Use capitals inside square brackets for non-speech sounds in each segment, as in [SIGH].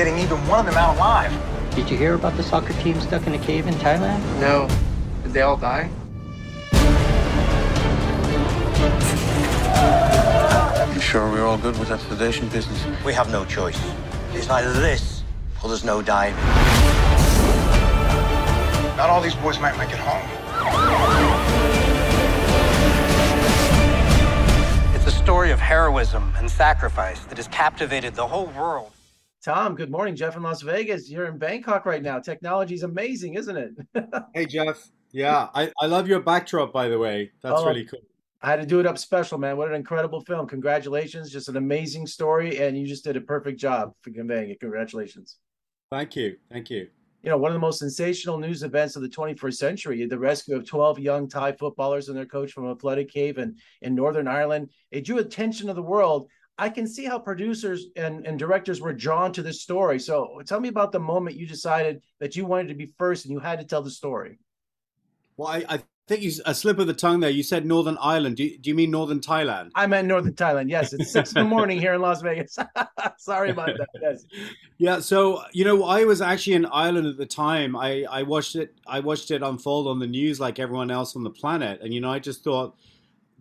getting even one of them out alive. Did you hear about the soccer team stuck in a cave in Thailand? No. Did they all die? You sure we're all good with that sedation business? We have no choice. It's either this or there's no diving. Not all these boys might make it home. It's a story of heroism and sacrifice that has captivated the whole world. Tom, good morning. Jeff in Las Vegas. You're in Bangkok right now. Technology is amazing, isn't it? [LAUGHS] hey, Jeff. Yeah, I, I love your backdrop, by the way. That's oh, really cool. I had to do it up special, man. What an incredible film. Congratulations. Just an amazing story. And you just did a perfect job for conveying it. Congratulations. Thank you. Thank you you know, one of the most sensational news events of the 21st century, the rescue of 12 young Thai footballers and their coach from a flooded cave in, in Northern Ireland. It drew attention of the world. I can see how producers and, and directors were drawn to this story. So tell me about the moment you decided that you wanted to be first and you had to tell the story. Well, I, I think you a slip of the tongue there. You said Northern Ireland. Do you, do you mean Northern Thailand? I meant Northern Thailand. Yes, it's six in the morning here in Las Vegas. [LAUGHS] Sorry about that. Yes. [LAUGHS] Yeah. So you know, I was actually in Ireland at the time. I I watched it. I watched it unfold on the news like everyone else on the planet, and you know, I just thought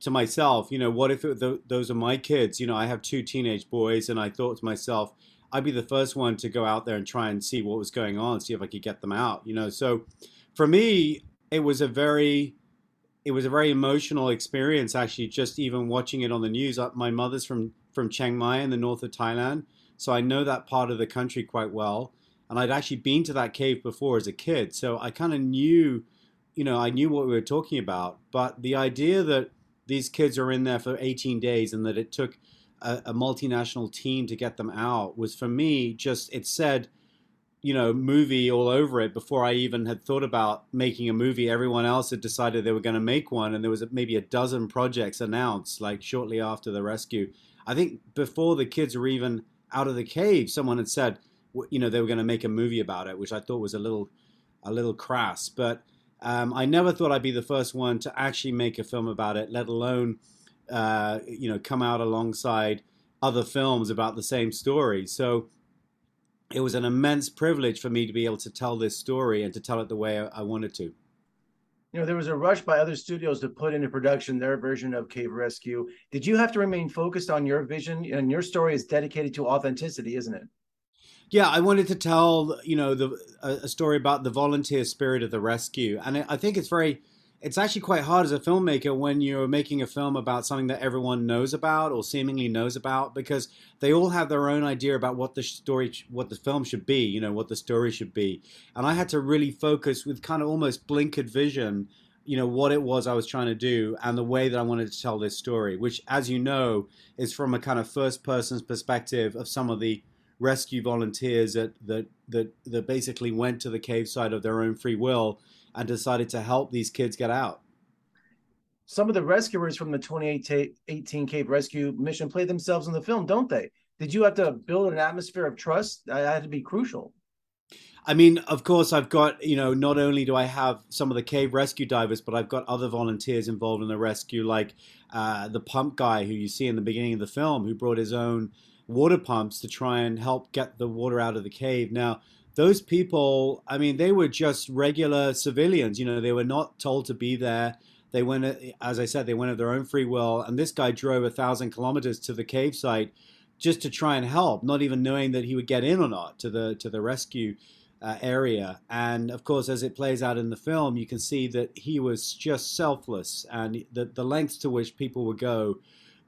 to myself, you know, what if it, those are my kids? You know, I have two teenage boys, and I thought to myself. I'd be the first one to go out there and try and see what was going on, see if I could get them out. You know, so for me, it was a very it was a very emotional experience actually just even watching it on the news uh, my mother's from from chiang mai in the north of thailand so i know that part of the country quite well and i'd actually been to that cave before as a kid so i kind of knew you know i knew what we were talking about but the idea that these kids are in there for 18 days and that it took a, a multinational team to get them out was for me just it said you know, movie all over it before I even had thought about making a movie. Everyone else had decided they were going to make one, and there was maybe a dozen projects announced like shortly after the rescue. I think before the kids were even out of the cave, someone had said, you know, they were going to make a movie about it, which I thought was a little, a little crass. But um, I never thought I'd be the first one to actually make a film about it, let alone, uh, you know, come out alongside other films about the same story. So it was an immense privilege for me to be able to tell this story and to tell it the way I, wanted to. You know, there was a rush by other studios to put into production their version of Cave Rescue. Did you have to remain focused on your vision? And your story is dedicated to authenticity, isn't it? Yeah, I wanted to tell you know the a, story about the volunteer spirit of the rescue, and I think it's very it's actually quite hard as a filmmaker when you're making a film about something that everyone knows about or seemingly knows about because they all have their own idea about what the story what the film should be you know what the story should be. And i had to really focus with kind of almost blinkered vision you know what it was i was trying to do and the way that i wanted to tell this story which as you know is from a kind of first person's perspective of some of the rescue volunteers that that that, that basically went to the cave site of their own free will and decided to help these kids get out. Some of the rescuers from the 2018 Cave Rescue mission play themselves in the film, don't they? Did you have to build an atmosphere of trust? That had to be crucial. I mean, of course, I've got, you know, not only do I have some of the cave rescue divers, but I've got other volunteers involved in the rescue, like uh, the pump guy who you see in the beginning of the film, who brought his own water pumps to try and help get the water out of the cave. Now, those people, I mean, they were just regular civilians. You know, they were not told to be there. They went, as I said, they went of their own free will. And this guy drove a thousand kilometers to the cave site just to try and help, not even knowing that he would get in or not to the to the rescue uh, area. And of course, as it plays out in the film, you can see that he was just selfless, and the the lengths to which people would go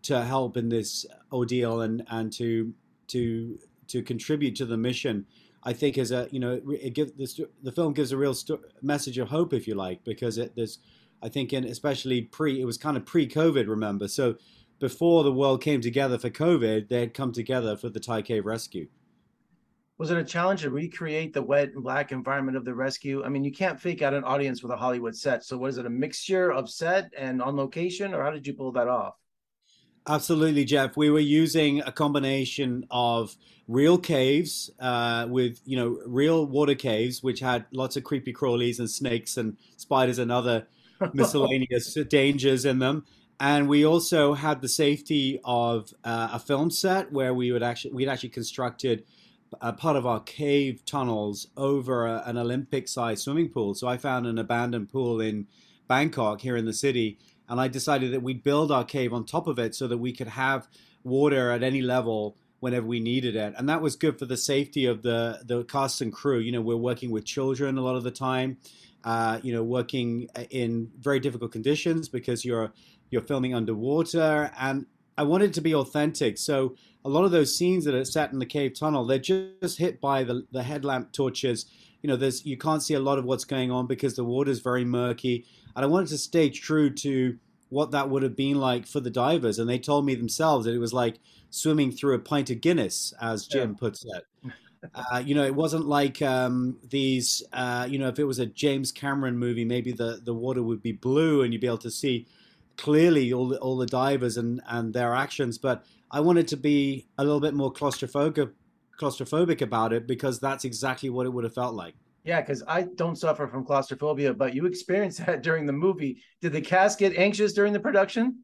to help in this ordeal and and to to to contribute to the mission I think is a you know it gives the film gives a real message of hope if you like because it there's I think in especially pre it was kind of pre-COVID remember so before the world came together for COVID they had come together for the Thai cave rescue. Was it a challenge to recreate the wet and black environment of the rescue? I mean, you can't fake out an audience with a Hollywood set. So was it a mixture of set and on location, or how did you pull that off? Absolutely, Jeff. We were using a combination of real caves uh, with, you know, real water caves, which had lots of creepy crawlies and snakes and spiders and other [LAUGHS] miscellaneous dangers in them. And we also had the safety of uh, a film set where we would actually we'd actually constructed a part of our cave tunnels over a, an Olympic-sized swimming pool. So I found an abandoned pool in Bangkok here in the city, and I decided that we'd build our cave on top of it so that we could have water at any level whenever we needed it. And that was good for the safety of the the cast and crew. You know, we're working with children a lot of the time. Uh, you know, working in very difficult conditions because you're you're filming underwater, and I wanted to be authentic. So a lot of those scenes that are set in the cave tunnel, they're just hit by the the headlamp torches. You know, there's you can't see a lot of what's going on because the water's very murky, and I wanted to stay true to what that would have been like for the divers. And they told me themselves that it was like swimming through a pint of Guinness, as Jim yeah. puts it. Uh, you know, it wasn't like um, these. Uh, you know, if it was a James Cameron movie, maybe the, the water would be blue and you'd be able to see clearly all the, all the divers and, and their actions. But I wanted to be a little bit more claustrophobic claustrophobic about it because that's exactly what it would have felt like. Yeah, because I don't suffer from claustrophobia, but you experienced [LAUGHS] that during the movie. Did the cast get anxious during the production?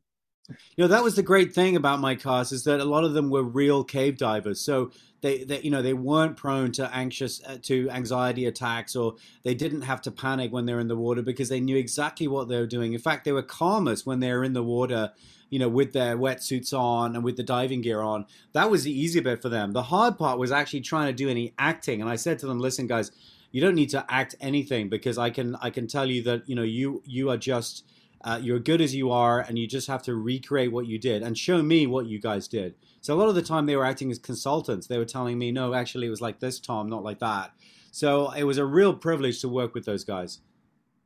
You know, that was the great thing about my cast is that a lot of them were real cave divers. So they, they you know, they weren't prone to anxious uh, to anxiety attacks or they didn't have to panic when they're in the water because they knew exactly what they were doing. In fact, they were calmest when they were in the water, you know, with their wetsuits on and with the diving gear on. That was the easy bit for them. The hard part was actually trying to do any acting. And I said to them, "Listen, guys, you don't need to act anything because I can I can tell you that, you know, you you are just uh, you're good as you are, and you just have to recreate what you did and show me what you guys did. So a lot of the time they were acting as consultants. They were telling me, no, actually it was like this, Tom, not like that. So it was a real privilege to work with those guys.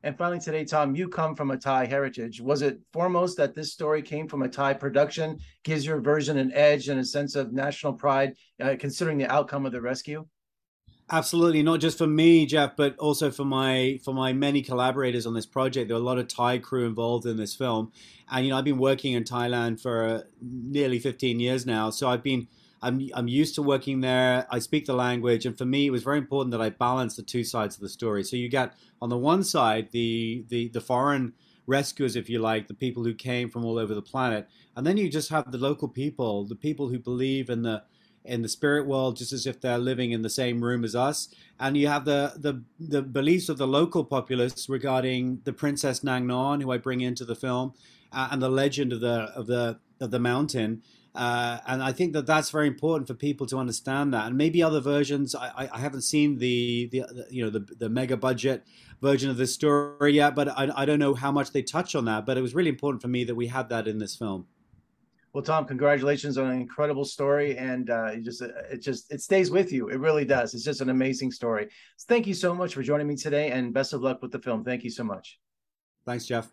And finally, today, Tom, you come from a Thai heritage. Was it foremost that this story came from a Thai production, gives your version an edge and a sense of national pride, uh, considering the outcome of the rescue? Absolutely, not just for me, Jeff, but also for my for my many collaborators on this project. There are a lot of Thai crew involved in this film, and you know I've been working in Thailand for uh, nearly 15 years now, so I've been I'm I'm used to working there. I speak the language, and for me, it was very important that I balance the two sides of the story. So you get on the one side the the the foreign rescuers, if you like, the people who came from all over the planet, and then you just have the local people, the people who believe in the in the spirit world just as if they're living in the same room as us and you have the the, the beliefs of the local populace regarding the princess nang non who i bring into the film uh, and the legend of the of the of the mountain uh, and I think that that's very important for people to understand that. And maybe other versions, I, I haven't seen the, the, you know the, the mega budget version of this story yet, but I, I don't know how much they touch on that. But it was really important for me that we had that in this film. Well, Tom, congratulations on an incredible story, and uh, it just uh, it just it stays with you. It really does. It's just an amazing story. Thank you so much for joining me today, and best of luck with the film. Thank you so much. Thanks, Jeff.